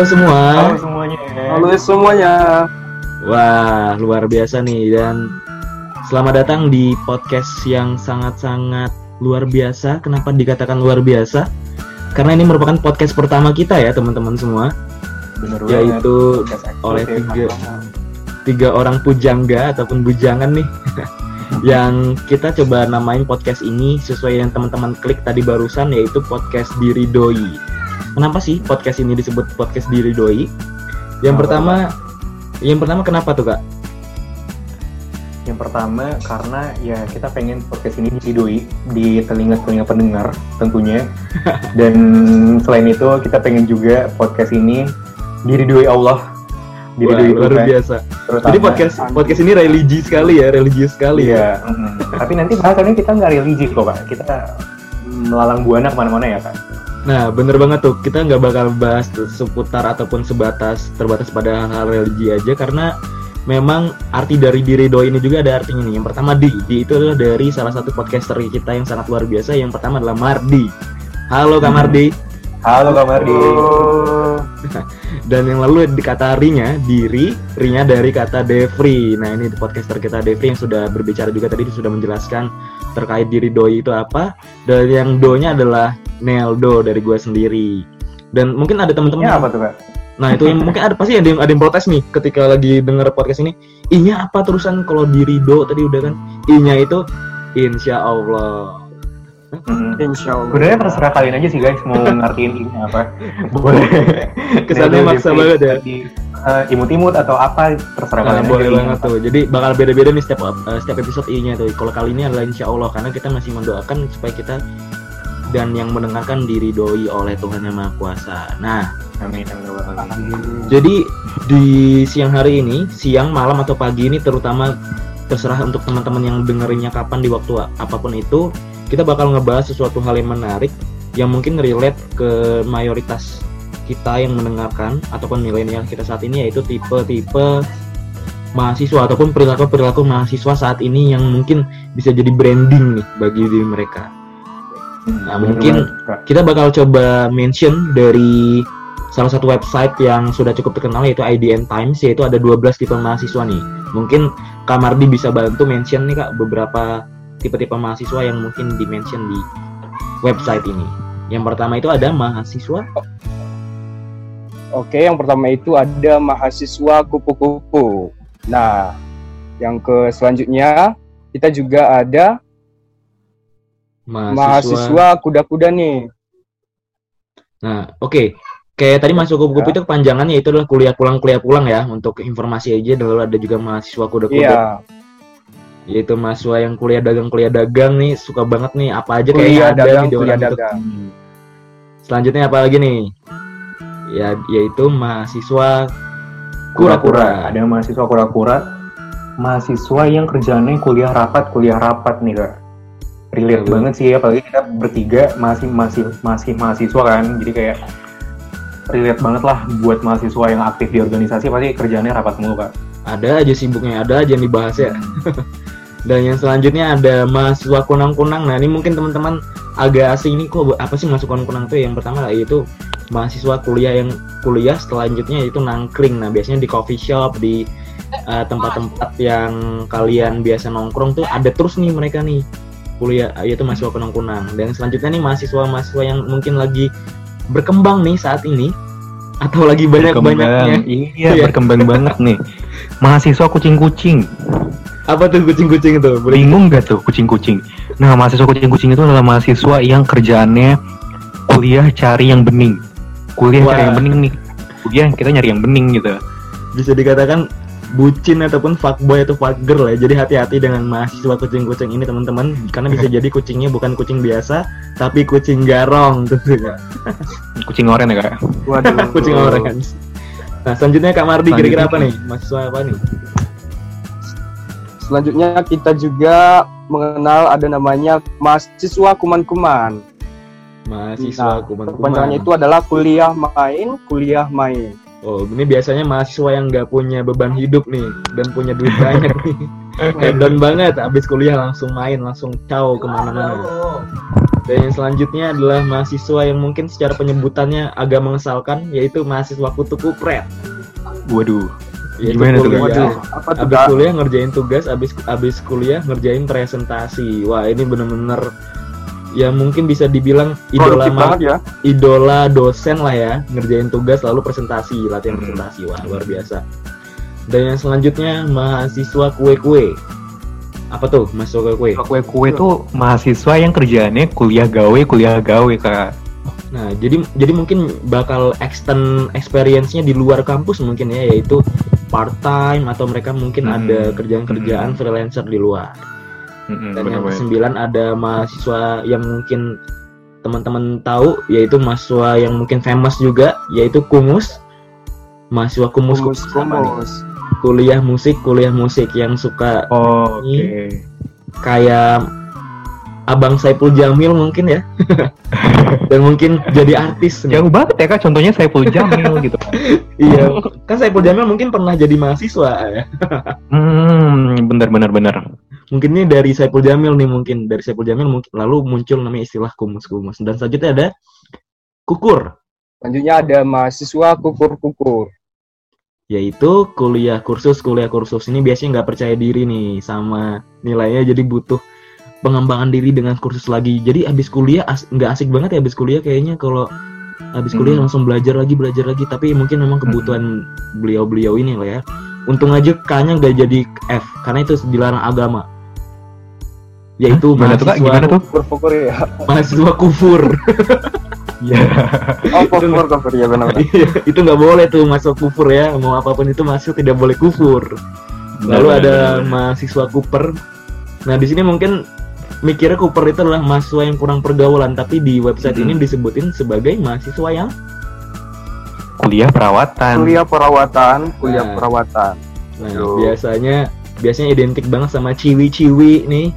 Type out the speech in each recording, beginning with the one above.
Halo semua. Halo semuanya. Halo semuanya. Wah, luar biasa nih dan selamat datang di podcast yang sangat-sangat luar biasa. Kenapa dikatakan luar biasa? Karena ini merupakan podcast pertama kita ya, teman-teman semua. Bener Yaitu banget. oleh Oke, tiga tiga orang pujangga ataupun bujangan nih yang kita coba namain podcast ini sesuai yang teman-teman klik tadi barusan yaitu podcast diri doi. Kenapa sih podcast ini disebut podcast diri doi? Yang pertama, yang pertama kenapa tuh kak? Yang pertama karena ya kita pengen podcast ini diridoi di telinga-telinga pendengar tentunya. Dan selain itu kita pengen juga podcast ini diridoi Allah. Wah, Diridoi luar Tuhan, biasa. terutama. Jadi podcast podcast ini religi sekali ya, religius sekali ya. Iya. mm. Tapi nanti bahasannya kita nggak religi kok pak. Kita melalang buana ke mana-mana ya kak. Nah, bener banget tuh. Kita nggak bakal bahas seputar ataupun sebatas terbatas pada hal-hal religi aja karena memang arti dari diri doi ini juga ada artinya nih. Yang pertama di, di itu adalah dari salah satu podcaster kita yang sangat luar biasa. Yang pertama adalah Mardi. Halo Kak Hmm. Mardi. Halo Kak Mardi. Dan yang lalu dikata rinya diri, rinya dari kata Devri. Nah ini podcaster kita Devri yang sudah berbicara juga tadi sudah menjelaskan terkait diri doi itu apa. Dan yang do-nya adalah Neldo dari gue sendiri. Dan mungkin ada teman-teman Ini yang- apa tuh kak? Nah itu yang mungkin ada pasti ada yang ada yang protes nih ketika lagi denger podcast ini. Inya apa terusan kalau diri do tadi udah kan? Inya itu Insya Allah. Mm. Insya Allah. Sebenarnya terserah kalian aja sih guys mau ngertiin ini apa. Boleh. Kesannya maksa banget ya. di, eh, imut-imut atau apa terserah Nah, kalian aja boleh ini banget tuh. Jadi bakal beda-beda nih setiap eh, setiap episode I-nya tuh. Kalau kali ini adalah insya Allah karena kita masih mendoakan supaya kita dan yang mendengarkan diri doi oleh Tuhan yang Maha Kuasa. Nah, Amin. amin, amin. jadi di siang hari ini, siang, malam atau pagi ini terutama terserah untuk teman-teman yang dengerinnya kapan di waktu apa pun itu, kita bakal ngebahas sesuatu hal yang menarik yang mungkin relate ke mayoritas kita yang mendengarkan ataupun milenial kita saat ini yaitu tipe-tipe mahasiswa ataupun perilaku-perilaku mahasiswa saat ini yang mungkin bisa jadi branding nih bagi diri mereka. Nah, Bener mungkin kita bakal coba mention dari salah satu website yang sudah cukup terkenal yaitu IDN Times yaitu ada 12 tipe mahasiswa nih. Mungkin Kak Mardi bisa bantu mention nih Kak beberapa tipe-tipe mahasiswa yang mungkin di-mention di website ini. Yang pertama itu ada mahasiswa Oke, yang pertama itu ada mahasiswa kupu-kupu. Nah, yang ke selanjutnya kita juga ada mahasiswa. kuda-kuda nih. Nah, oke. Kayak tadi masuk kupu-kupu Ya. itu kepanjangannya itu adalah kuliah pulang kuliah pulang ya untuk informasi aja lalu ada juga mahasiswa kuda-kuda Iya, yaitu mahasiswa yang kuliah dagang kuliah dagang nih suka banget nih apa aja kuliah kayaknya ada dagang, nih di kuliah orang itu. dagang. Selanjutnya apa lagi nih? Ya, yaitu mahasiswa kura-kura. Ada mahasiswa kura-kura. Mahasiswa yang kerjaannya kuliah rapat, kuliah rapat nih kak. Relate banget sih, apalagi kita bertiga masih masih masih mahasiswa kan, jadi kayak relate banget lah buat mahasiswa yang aktif di organisasi pasti kerjaannya rapat mulu kak. Ada aja sibuknya, ada aja yang dibahas ya. Dan yang selanjutnya ada mahasiswa kunang-kunang. Nah, ini mungkin teman-teman agak asing nih kok apa sih mahasiswa kunang-kunang tuh? Yang pertama yaitu mahasiswa kuliah yang kuliah selanjutnya itu nangkring. Nah, biasanya di coffee shop, di eh, tempat-tempat yang kalian biasa nongkrong tuh ada terus nih mereka nih kuliah yaitu mahasiswa kunang-kunang. Dan selanjutnya nih mahasiswa-mahasiswa yang mungkin lagi berkembang nih saat ini atau lagi banyak-banyaknya. Iya, Iya. berkembang banget nih. Mahasiswa kucing-kucing. Apa tuh kucing-kucing itu? Boleh Bingung gak tuh kucing-kucing? Nah, mahasiswa kucing-kucing itu adalah mahasiswa yang kerjaannya kuliah cari yang bening. Kuliah Wah. cari yang bening nih. Kuliah kita nyari yang bening gitu. bisa dikatakan bucin ataupun fuckboy atau fuckgirl ya. Jadi hati-hati dengan mahasiswa kucing-kucing ini teman-teman karena bisa jadi kucingnya bukan kucing biasa tapi kucing garong tentunya. Kucing oren ya, Kak? Waduh. kucing orange. Nah, selanjutnya Kak Mardi kira-kira apa nih? Mahasiswa apa nih? Selanjutnya kita juga mengenal ada namanya mahasiswa kuman-kuman. Mahasiswa Nah, kuman-kuman. Kepanjangannya itu adalah kuliah main, kuliah main. Oh, ini biasanya mahasiswa yang nggak punya beban hidup nih dan punya duit banyak nih. Hedon banget, abis kuliah langsung main, langsung caw ke mana-mana. Dan yang selanjutnya adalah mahasiswa yang mungkin secara penyebutannya agak mengesalkan yaitu mahasiswa kutu kupret. Waduh. Yaitu Gimana tuh, kuliah, Waduh, apa tuh abis kuliah ngerjain tugas, abis abis kuliah ngerjain presentasi. Wah ini bener-bener ya mungkin bisa dibilang idola ma- ya. idola dosen lah ya ngerjain tugas lalu presentasi latihan Hmm. presentasi wah luar biasa dan yang selanjutnya mahasiswa kue-kue apa tuh mahasiswa kue-kue Kue kue tuh mahasiswa yang kerjaannya kuliah gawe, kuliah gawe kak. nah jadi jadi mungkin bakal extend experience-nya di luar kampus mungkin ya yaitu part time atau mereka mungkin Hmm. ada kerjaan-kerjaan freelancer di luar Mm-mm, dan yang kesembilan ada mahasiswa yang mungkin teman-teman tahu yaitu mahasiswa yang mungkin famous juga yaitu kumus mahasiswa kumus Kumus, nih? kumus. kuliah musik kuliah musik yang suka Oh, Oke. kayak abang Saipul Jamil mungkin ya dan mungkin jadi artis nih. Jauh banget ya kak. Contohnya Saiful Jamil gitu. iya kan Saipul Jamil mungkin pernah jadi mahasiswa ya Hmm, bener bener bener. Mungkin ini dari Saipul Jamil nih mungkin. Dari Saipul Jamil mungkin lalu muncul namanya istilah kumus-kumus. Dan selanjutnya ada kukur. Selanjutnya ada mahasiswa kukur-kukur. yaitu kuliah kursus kuliah kursus. Ini biasanya nggak percaya diri nih sama nilainya jadi butuh pengembangan diri dengan kursus lagi. Jadi abis kuliah as- nggak asik banget ya abis kuliah kayaknya kalau abis kuliah Hmm. langsung belajar lagi belajar lagi. Tapi mungkin memang kebutuhan beliau-beliau ini lah ya. Untung aja K-nya nggak jadi F karena itu dilarang agama yaitu Gimana tuh kak? Gimana tuh? Kukur-kukur ya. mahasiswa kufur Iya. Oh, kukur kukur ya benar. Iya, itu nggak boleh tuh masuk kufur ya mau apa pun itu masuk tidak boleh kufur Lalu ada mahasiswa Cooper. Nah, di sini mungkin mikirnya Cooper itu adalah mahasiswa yang kurang pergaulan, tapi di website Mhm. ini disebutin sebagai mahasiswa yang kuliah perawatan. Kuliah perawatan, kuliah Nah. perawatan. nah, Yo. biasanya biasanya identik banget sama ciwi-ciwi nih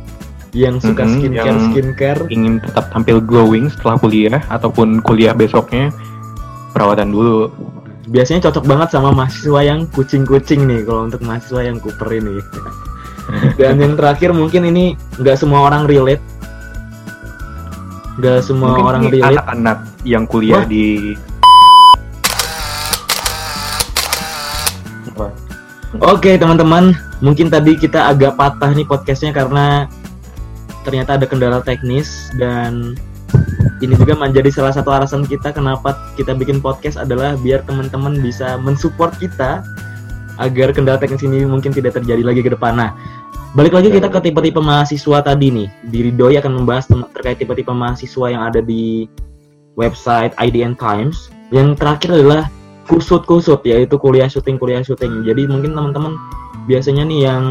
yang suka Mhm, skincare yang- skincare. Ingin tetap tampil glowing setelah kuliah ataupun kuliah besoknya perawatan dulu. Biasanya cocok banget sama mahasiswa yang kucing-kucing nih kalau untuk mahasiswa yang Cooper ini. Dan yang terakhir mungkin ini nggak semua orang relate. Nggak semua Mungkin orang ini relate. anak-anak yang kuliah Wah. di Oke teman-teman, mungkin tadi kita agak patah nih podcastnya karena ternyata ada kendala teknis dan ini juga menjadi salah satu alasan kita kenapa kita bikin podcast adalah biar teman-teman bisa mensupport kita agar kendala teknis ini mungkin tidak terjadi lagi ke depan. Nah, balik lagi kita ke tipe-tipe mahasiswa tadi nih. Di Doi akan membahas terkait tipe-tipe mahasiswa yang ada di website IDN Times. Yang terakhir adalah kusut-kusut yaitu kuliah syuting kuliah syuting jadi mungkin teman-teman biasanya nih yang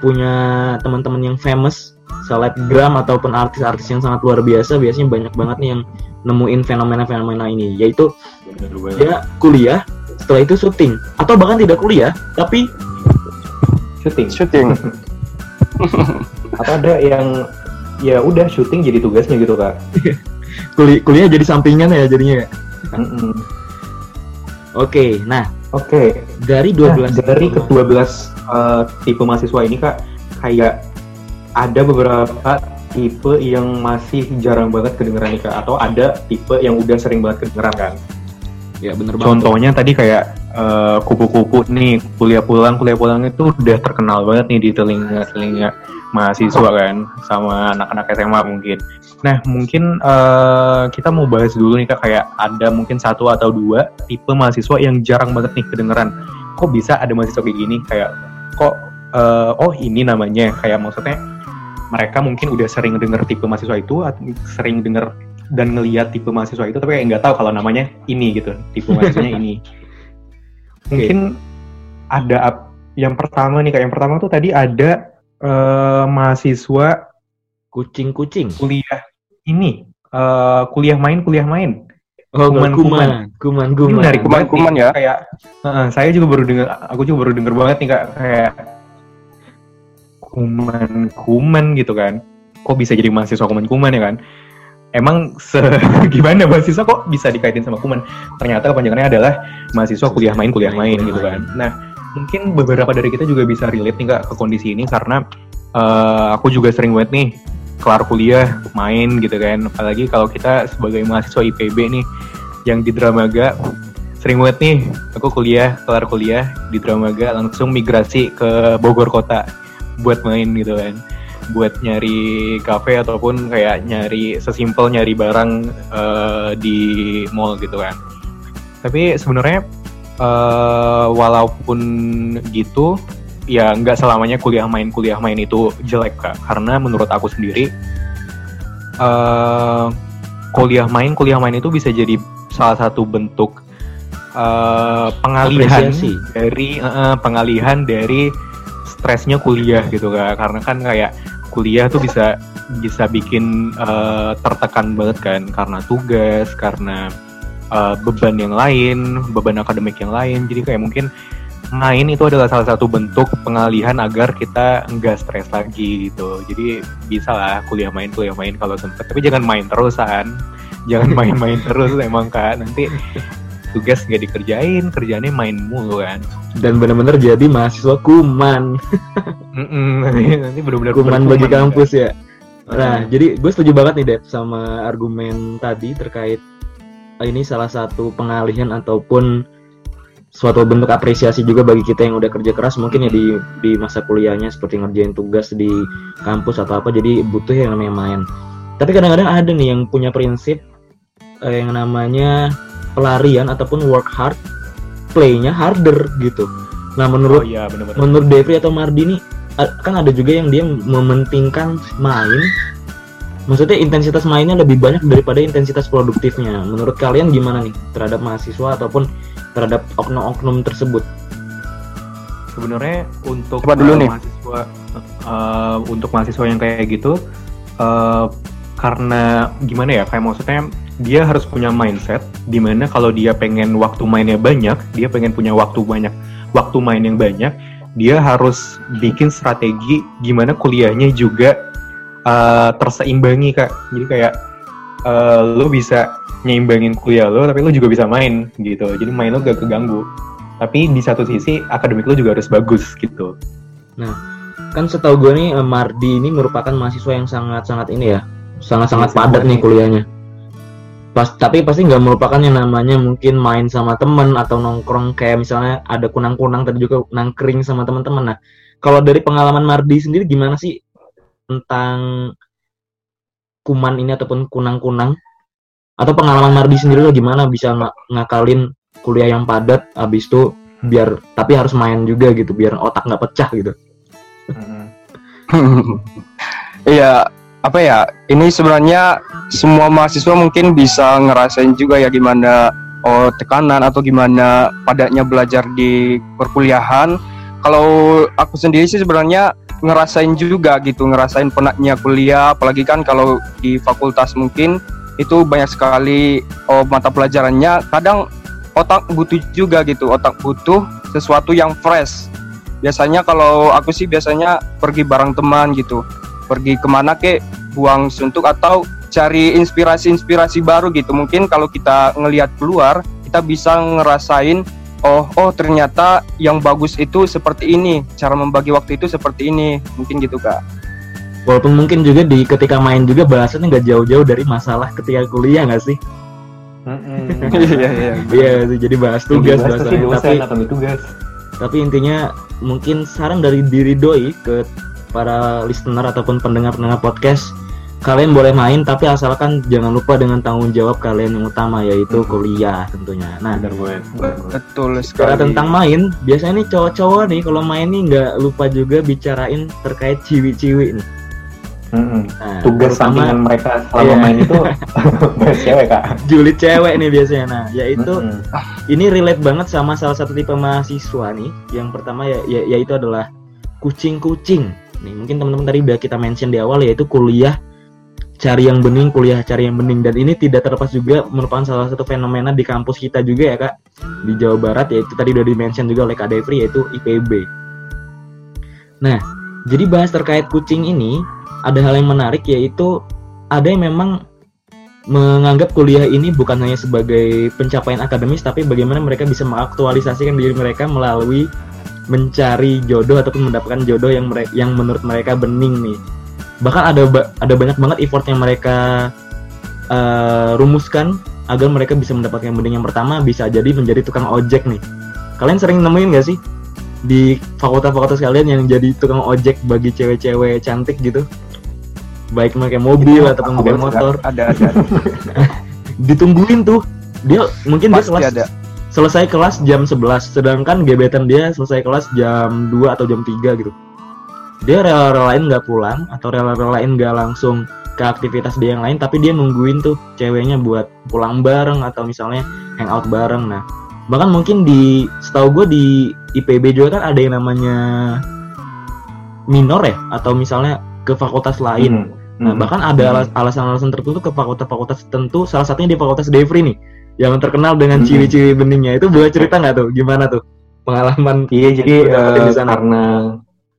punya teman-teman yang famous selebgram ataupun artis-artis yang sangat luar biasa biasanya banyak banget nih yang nemuin fenomena-fenomena ini yaitu dia kuliah setelah itu syuting atau bahkan tidak kuliah tapi syuting. Syuting. Atau ada yang ya udah syuting jadi tugasnya gitu kak. kuli- kuliah jadi sampingan ya jadinya ya. Oke nah Oke, dari Nah, 12 dari ke-12 uh, tipe mahasiswa ini kak, kayak ada beberapa tipe yang masih jarang banget kedengeran nih kak, atau ada tipe yang udah sering banget kedengeran kan. ya bener banget Contohnya tadi kayak uh, kupu-kupu nih, kuliah pulang, kuliah pulang itu udah terkenal banget nih di telinga-telinga mahasiswa kan, sama anak-anak SMA mungkin. Nah, mungkin uh, kita mau bahas dulu nih kak, kayak ada mungkin satu atau dua tipe mahasiswa yang jarang banget nih kedengeran. Kok bisa ada mahasiswa kayak gini? Kayak kok, uh, oh ini namanya, kayak maksudnya mereka mungkin udah sering denger tipe mahasiswa itu, atau sering denger dan ngeliat tipe mahasiswa itu, tapi kayak nggak tahu kalau namanya ini gitu, tipe mahasiswanya ini. Mungkin ada ap- yang pertama nih, kayak yang pertama tuh tadi ada eh, mahasiswa kucing-kucing. kuliah ini eh, kuliah main kuliah main. Oh kuman kuman. Kuman kuman menarik banget Kuman-kuman nih. ya. kayak saya juga baru dengar aku juga baru dengar banget nih kak. Kayak kuman kuman gitu kan. Kok bisa jadi mahasiswa kuman kuman ya kan? Emang se gimana mahasiswa kok bisa dikaitin sama kuman? Ternyata kepanjangannya adalah mahasiswa kuliah main kuliah main gitu kan. Nah mungkin beberapa dari kita juga bisa relate nih kak ke kondisi ini karena eh, aku juga sering banget nih kelar kuliah main gitu kan. Apalagi kalau kita sebagai mahasiswa IPB nih yang di Dramaga sering banget nih aku kuliah kelar kuliah di Dramaga langsung migrasi ke Bogor kota buat main gitu kan. Buat nyari kafe ataupun kayak nyari sesimpel nyari barang uh, di mall gitu kan. Tapi sebenarnya uh, walaupun gitu ya nggak selamanya kuliah main kuliah main itu jelek kak. Karena menurut aku sendiri uh, kuliah main kuliah main itu bisa jadi salah satu bentuk uh, pengalihan Apresiasi. dari uh, pengalihan dari stresnya kuliah gitu kak. Karena kan kayak kuliah tuh bisa bisa bikin uh, tertekan banget kan. Karena tugas karena uh, beban yang lain beban akademik yang lain. Jadi kayak mungkin main itu adalah salah satu bentuk pengalihan agar kita enggak stres lagi gitu. Jadi bisa lah kuliah main kuliah main kalau sempet. Tapi jangan main terusan jangan main-main terus emang kak. Nanti tugas nggak dikerjain kerjaannya main mulu kan. Dan benar-benar jadi mahasiswa kuman. Mm-mm, nanti nanti benar-benar kuman bagi berkuman, kampus ya. Nah Hmm. jadi gue setuju banget nih Dep sama argumen tadi terkait eh, ini salah satu pengalihan ataupun suatu bentuk apresiasi juga bagi kita yang udah kerja keras mungkin ya di di masa kuliahnya seperti ngerjain tugas di kampus atau apa jadi butuh yang namanya main. Tapi kadang-kadang ada nih yang punya prinsip eh, yang namanya pelarian ataupun work hard playnya harder gitu. Nah menurut oh iya benar-benar menurut Devri atau Mardi nih a- kan ada juga yang dia mementingkan main. Maksudnya intensitas mainnya lebih banyak daripada intensitas produktifnya. Menurut kalian gimana nih terhadap mahasiswa ataupun terhadap oknum-oknum tersebut? Sebenarnya untuk Coba dulu uh, nih. mahasiswa uh, untuk mahasiswa yang kayak gitu uh, karena gimana ya kayak maksudnya dia harus punya mindset di mana kalau dia pengen waktu mainnya banyak dia pengen punya waktu banyak waktu main yang banyak dia harus bikin strategi gimana kuliahnya juga uh, terseimbangi kak. Jadi kayak uh, lo bisa nyeimbangin kuliah lo tapi lo juga bisa main gitu. Jadi main lo gak keganggu. Tapi di satu sisi akademik lo juga harus bagus gitu. Kan setahu gue nih eh, Mardi ini merupakan mahasiswa yang sangat-sangat ini ya sangat-sangat padat nih. kuliahnya pas tapi pasti nggak melupakan yang namanya mungkin main sama temen atau nongkrong kayak misalnya ada kunang-kunang tadi juga nangkring sama teman-teman nah kalau dari pengalaman Mardi sendiri gimana sih tentang kuman ini ataupun kunang-kunang? Atau pengalaman Mardi sendiri lah gimana bisa nga- ngakalin kuliah yang padat habis itu biar tapi harus main juga gitu biar otak nggak pecah gitu? Iya, apa ya? Ini sebenarnya semua mahasiswa mungkin bisa ngerasain juga ya gimana oh tekanan atau gimana padatnya belajar di perkuliahan. Kalau aku sendiri sih sebenarnya ngerasain juga gitu, ngerasain penatnya kuliah, apalagi kan kalau di fakultas mungkin itu banyak sekali oh mata pelajarannya. Kadang otak butuh juga gitu, otak butuh sesuatu yang fresh. Biasanya kalau aku sih biasanya pergi bareng teman gitu pergi ke mana kek buang suntuk atau cari inspirasi-inspirasi baru gitu. Mungkin kalau kita ngelihat keluar kita bisa ngerasain oh oh ternyata yang bagus itu seperti ini cara membagi waktu itu seperti ini mungkin gitu kak. Walaupun mungkin juga di ketika main juga bahasannya nggak jauh-jauh dari masalah ketika kuliah nggak sih? iya iya Iya. Sih, jadi bahas tugas Tugas bahas Tapi tapi intinya mungkin saran dari diri doi ke para listener ataupun pendengar-pendengar podcast kalian boleh main tapi asalkan jangan lupa dengan tanggung jawab kalian yang utama yaitu Hmm. kuliah tentunya. Nah, benar banget betul Bicara sekali tentang main, biasanya nih cowok-cowok nih kalau main nih nggak lupa juga bicarain terkait ciwi-ciwi nih. Mm-mm. Nah, tugas sampingan mereka selama Iya. main itu cewek kak julid cewek nih biasanya. Nah, yaitu Mm-mm. ini relate banget sama salah satu tipe mahasiswa nih. Yang pertama ya, ya yaitu adalah kucing-kucing. Nih, mungkin teman-teman tadi udah kita mention di awal yaitu kuliah cari yang bening, kuliah cari yang bening dan ini tidak terlepas juga merupakan salah satu fenomena di kampus kita juga ya Kak. Di Jawa Barat yaitu tadi udah di-mention juga oleh Kak Devri yaitu IPB. Nah, jadi bahas terkait kucing ini ada hal yang menarik yaitu ada yang memang menganggap kuliah ini bukan hanya sebagai pencapaian akademis tapi bagaimana mereka bisa mengaktualisasikan diri mereka melalui mencari jodoh ataupun mendapatkan jodoh yang mereka yang menurut mereka bening nih. bahkan ada ba- ada banyak banget effort yang mereka eh, rumuskan agar mereka bisa mendapatkan bending yang pertama bisa jadi menjadi tukang ojek nih. Kalian sering nemuin gak sih di fakultas-fakultas kalian yang jadi tukang ojek bagi cewek-cewek cantik gitu? Baik pakai mobil ataupun pakai motor. Ada ada, ada. ditungguin tuh. Dia mungkin dia pasti kelas ada selesai kelas jam 11 sedangkan gebetan dia selesai kelas jam 2 atau jam 3 gitu dia rela-relain nggak pulang atau rela-relain nggak langsung ke aktivitas dia yang lain tapi dia nungguin tuh ceweknya buat pulang bareng atau misalnya hangout bareng nah bahkan mungkin di setahu gue di IPB juga kan ada yang namanya minor ya atau misalnya ke fakultas lain Hmm. Nah, Hmm. bahkan ada alas- alasan-alasan tertentu ke fakultas-fakultas tertentu, salah satunya di fakultas Devri nih, yang terkenal dengan Hmm. ciri-ciri beningnya. Itu boleh cerita nggak tuh? Gimana tuh pengalaman? Iya, jadi Udah dapetin eh, di sana. karena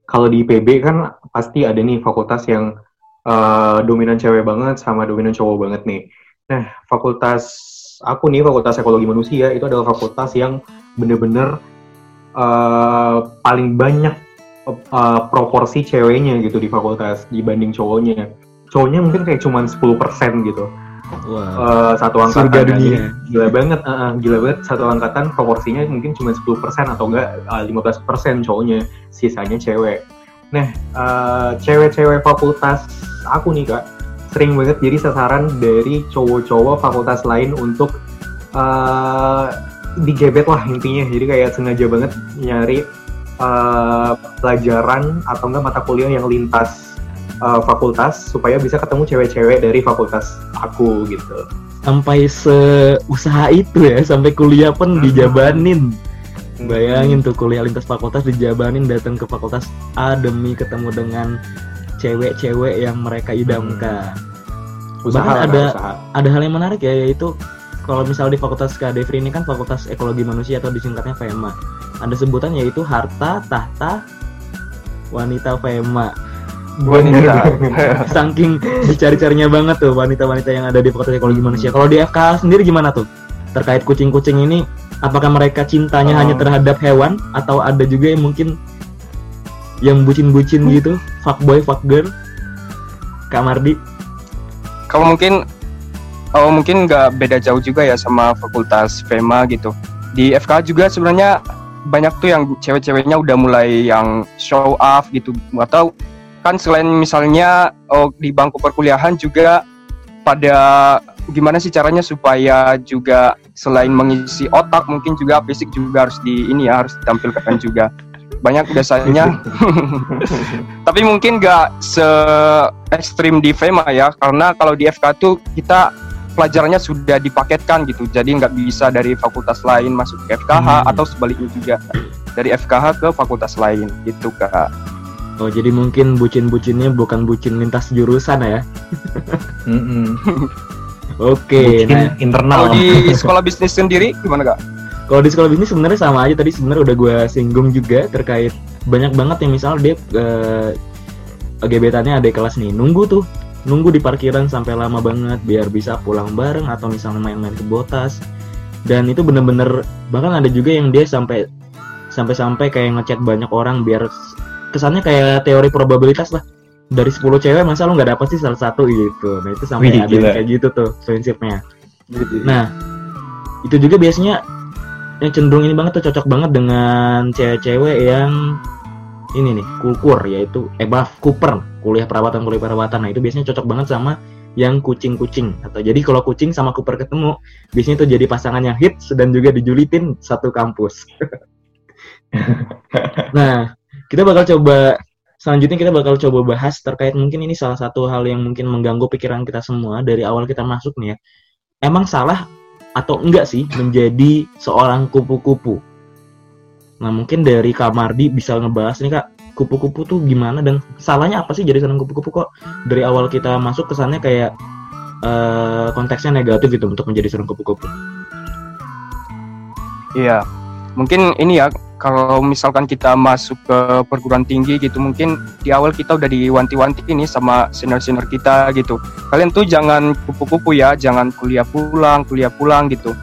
kalau di IPB kan pasti ada nih fakultas yang eh, dominan cewek banget sama dominan cowok banget nih. Nah, fakultas aku nih, fakultas ekologi manusia itu adalah fakultas yang bener-bener eh, paling banyak eh, proporsi ceweknya gitu di fakultas dibanding cowoknya. Cowoknya mungkin kayak cuman 10% gitu. Wah, Eh, satu angkatan surga kan. dunia. gila banget uh, uh, gila banget. Satu angkatan proporsinya mungkin cuma 10% atau enggak uh, 15% cowoknya. Sisanya cewek. Nah uh, cewek-cewek fakultas aku nih kak sering banget jadi sasaran dari cowok-cowok fakultas lain untuk uh, digebet lah intinya. Jadi kayak sengaja banget nyari uh, pelajaran atau enggak mata kuliah yang lintas uh, fakultas supaya bisa ketemu cewek-cewek dari fakultas aku gitu Sampai seusaha itu ya, sampai kuliah pun Hmm. dijabanin. Bayangin tuh kuliah lintas fakultas dijabanin datang ke fakultas A demi ketemu dengan cewek-cewek yang mereka idamkan. usaha Bahkan ada- usaha. ada hal yang menarik ya yaitu kalau misal di Fakultas Kadevri ini kan Fakultas Ekologi Manusia atau disingkatnya FEMA. Ada sebutan yaitu harta tahta wanita FEMA. Wanita Saking dicari-carinya banget tuh wanita-wanita yang ada di Fakultas Ekologi Manusia. Kalau di FK sendiri gimana tuh? Terkait kucing-kucing ini apakah mereka cintanya Oh. hanya terhadap hewan atau ada juga yang mungkin yang bucin-bucin gitu, fuckboy, fuckgirl? Kak Mardi? kalau mungkin oh mungkin nggak beda jauh juga ya sama fakultas FEMA gitu di FK juga sebenarnya banyak tuh yang cewek-ceweknya udah mulai yang show off gitu atau kan selain misalnya oh, di bangku perkuliahan juga pada gimana sih caranya supaya juga selain mengisi otak mungkin juga fisik juga harus di ini ya harus ditampilkan juga. Banyak biasanya. Tapi mungkin nggak se ekstrim di FEMA ya karena kalau di FK tuh kita pelajarannya sudah dipaketkan gitu. Jadi nggak bisa dari fakultas lain masuk ke FKH Hmm. atau sebaliknya juga. Dari FKH ke fakultas lain gitu kak Oh jadi mungkin bucin-bucinnya bukan bucin lintas jurusan ya? Oke, Bucin nah. internal. kalau di sekolah bisnis sendiri gimana kak? Kalau di sekolah bisnis sebenarnya sama aja. Tadi sebenarnya udah gue singgung juga terkait banyak banget yang misal dia eh, gebetannya ada kelas nih. Nunggu tuh. Nunggu di parkiran sampai lama banget biar bisa pulang bareng atau misalnya main-main ke botas. Dan itu bener-bener bahkan ada juga yang dia sampai sampai-sampai kayak ngechat banyak orang biar kesannya kayak teori probabilitas lah. Dari 10 cewek masa lo nggak dapet sih salah satu gitu? Nah itu sampai Wih, ada yang kayak gitu tuh prinsipnya Nah, itu juga biasanya yang cenderung ini banget tuh cocok banget dengan cewek-cewek yang ini nih kukur yaitu eh maaf kuper kuliah perawatan kuliah perawatan. Nah itu biasanya cocok banget sama yang kucing-kucing. Atau jadi kalau kucing sama kuper ketemu biasanya itu jadi pasangan yang hits dan juga dijulitin satu kampus. Nah kita bakal coba selanjutnya kita bakal coba bahas terkait mungkin ini salah satu hal yang mungkin mengganggu pikiran kita semua dari awal kita masuk nih ya emang salah atau enggak sih menjadi seorang kupu-kupu? Nah mungkin dari Kak Mardi bisa ngebahas nih kak kupu-kupu tuh gimana dan salahnya apa sih jadi seorang kupu-kupu kok dari awal kita masuk kesannya kayak eh, konteksnya negatif gitu untuk menjadi seorang kupu-kupu. Iya, mungkin ini ya kalau misalkan kita masuk ke perguruan tinggi gitu mungkin di awal kita udah diwanti-wanti ini sama senior-senior kita gitu. Kalian tuh jangan kupu-kupu ya, jangan kuliah pulang, kuliah pulang gitu.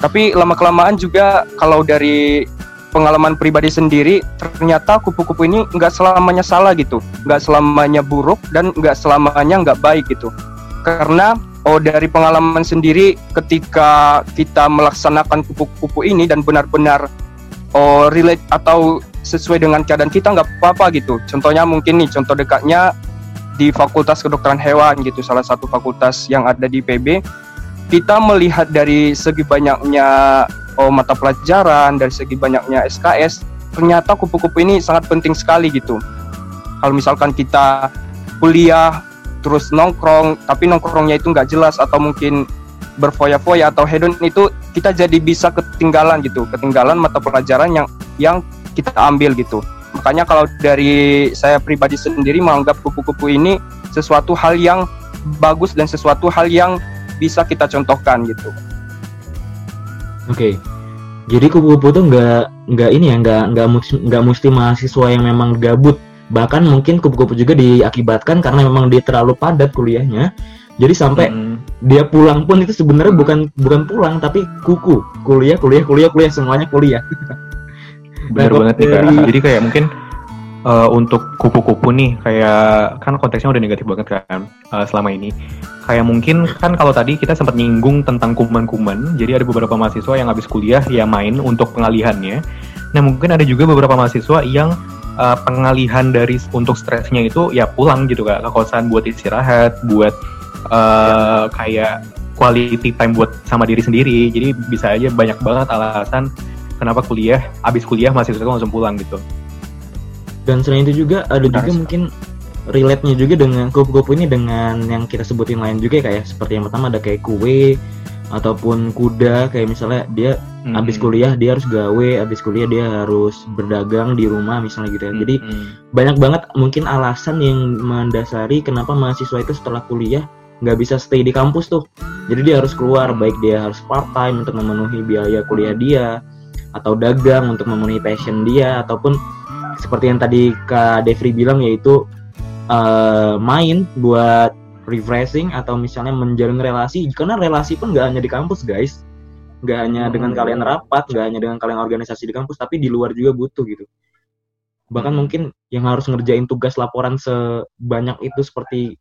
Tapi lama kelamaan juga kalau dari pengalaman pribadi sendiri ternyata kupu-kupu ini nggak selamanya salah gitu nggak selamanya buruk dan nggak selamanya nggak baik gitu karena oh dari pengalaman sendiri ketika kita melaksanakan kupu-kupu ini dan benar-benar oh relate atau sesuai dengan keadaan kita nggak apa-apa gitu. Contohnya mungkin nih contoh dekatnya di Fakultas Kedokteran Hewan gitu salah satu fakultas yang ada di PB kita melihat dari segi banyaknya oh, mata pelajaran dari segi banyaknya SKS ternyata kupu-kupu ini sangat penting sekali gitu. Kalau misalkan kita kuliah terus nongkrong tapi nongkrongnya itu nggak jelas atau mungkin berfoya-foya atau hedon itu kita jadi bisa ketinggalan gitu ketinggalan mata pelajaran yang yang kita ambil gitu makanya kalau dari saya pribadi sendiri menganggap kupu-kupu ini sesuatu hal yang bagus dan sesuatu hal yang bisa kita contohkan gitu. Oke. Jadi kupu-kupu tuh nggak nggak ini ya nggak nggak nggak mesti mahasiswa yang memang gabut. Bahkan mungkin kupu-kupu juga diakibatkan karena memang dia terlalu padat kuliahnya. Jadi sampai hmm. dia pulang pun itu sebenarnya bukan bukan pulang tapi kuku kuliah kuliah kuliah kuliah semuanya kuliah. Bener banget nih kak. Jadi kayak mungkin uh, untuk kupu-kupu nih kayak kan konteksnya udah negatif banget kan uh, selama ini kayak mungkin kan kalau tadi kita sempat nyinggung tentang kuman-kuman jadi ada beberapa mahasiswa yang habis kuliah ya main untuk pengalihannya nah mungkin ada juga beberapa mahasiswa yang uh, pengalihan dari untuk stresnya itu ya pulang gitu kak. Ke kosan buat istirahat buat uh, kayak quality time buat sama diri sendiri. Jadi bisa aja banyak banget alasan kenapa kuliah habis kuliah mahasiswa itu langsung pulang gitu. Dan selain itu juga ada juga mungkin relate-nya juga dengan kupu-kupu ini dengan yang kita sebutin lain juga kayak seperti yang pertama ada kayak kue ataupun kuda kayak misalnya dia hmm. habis kuliah dia harus gawe habis kuliah dia harus berdagang di rumah misalnya gitu ya jadi hmm. banyak banget mungkin alasan yang mendasari kenapa mahasiswa itu setelah kuliah nggak bisa stay di kampus tuh jadi dia harus keluar baik dia harus part time untuk memenuhi biaya kuliah dia atau dagang untuk memenuhi passion dia ataupun seperti yang tadi Kak Devri bilang yaitu uh, main buat refreshing atau misalnya menjalin relasi karena relasi pun nggak hanya di kampus guys. Nggak hanya hmm. dengan kalian rapat nggak hanya dengan kalian organisasi di kampus tapi di luar juga butuh gitu. Bahkan hmm. mungkin yang harus ngerjain tugas laporan sebanyak itu seperti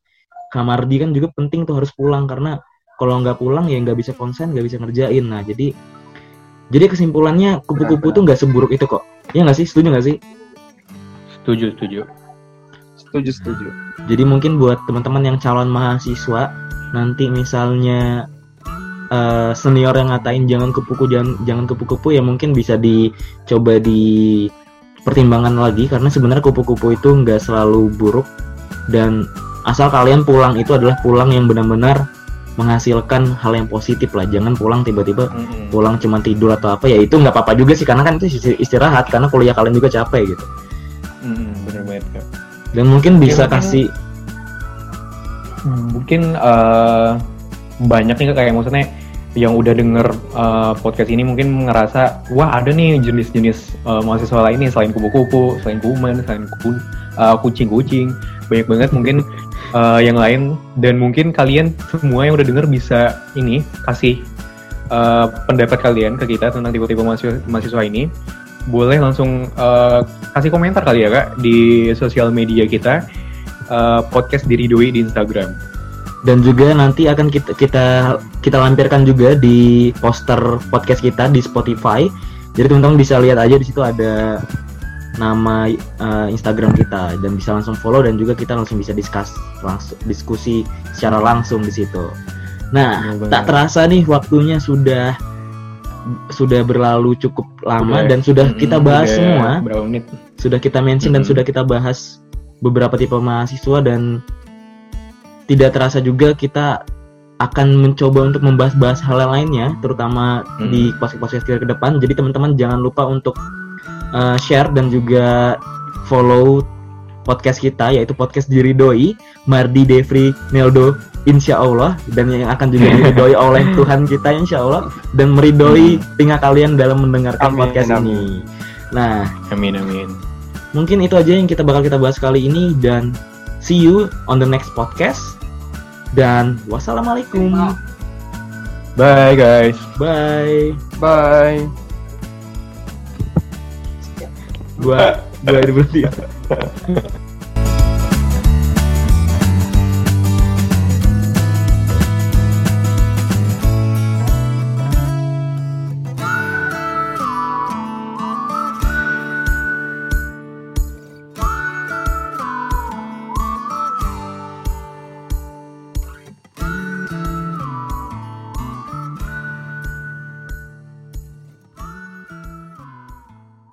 Kamardi kan juga penting tuh harus pulang karena kalau nggak pulang ya nggak bisa konsen nggak bisa ngerjain. Nah jadi jadi kesimpulannya kupu-kupu tuh nggak seburuk itu kok. Ya nggak sih? Setuju nggak sih? Setuju, setuju. Setuju, setuju. Jadi mungkin buat teman-teman yang calon mahasiswa nanti misalnya uh, senior yang ngatain jangan kupu-kupu jangan jangan kupu-kupu ya mungkin bisa dicoba di pertimbangan lagi karena sebenarnya kupu-kupu itu nggak selalu buruk dan asal kalian pulang itu adalah pulang yang benar-benar menghasilkan hal yang positif lah jangan pulang tiba-tiba mm-hmm. pulang cuma tidur atau apa ya itu nggak apa-apa juga sih karena kan itu istirahat karena kuliah kalian juga capek gitu Hmm. Dan mungkin bisa ya, kasih mungkin uh, banyak nih kayak maksudnya yang udah denger uh, podcast ini mungkin ngerasa wah ada nih jenis-jenis uh, mahasiswa lain nih selain kupu-kupu, selain kuman, selain ku, uh, kucing-kucing, banyak banget mungkin uh, yang lain. Dan mungkin kalian semua yang udah denger bisa ini kasih uh, pendapat kalian ke kita tentang tipe-tipe mahasiswa, mahasiswa ini boleh langsung uh, kasih komentar kali ya kak di sosial media kita uh, podcast diri doi di Instagram. Dan juga nanti akan kita kita kita lampirkan juga di poster podcast kita di Spotify. Jadi teman-teman bisa lihat aja di situ ada nama uh, Instagram kita dan bisa langsung follow dan juga kita langsung bisa diskus langsung diskusi secara langsung di situ. Nah, tak terasa nih waktunya sudah sudah berlalu cukup lama udah, dan sudah kita bahas semua. Sudah kita mention dan sudah kita bahas beberapa tipe mahasiswa dan tidak terasa juga kita akan mencoba untuk membahas-bahas hal yang lainnya, terutama hmm. di podcast-podcast kita ke depan. Jadi teman-teman jangan lupa untuk uh, share dan juga follow podcast kita yaitu podcast diri doi Mardi Devri Neldo insya Allah dan yang akan juga diridoi oleh Tuhan kita insya Allah dan meridoi hmm. tinggal kalian dalam mendengarkan amin, podcast amin. ini. Nah, amin amin. Mungkin itu aja yang kita bakal kita bahas kali ini dan see you on the next podcast. Dan wassalamualaikum. Bye guys. Bye. Bye. gua gua berhenti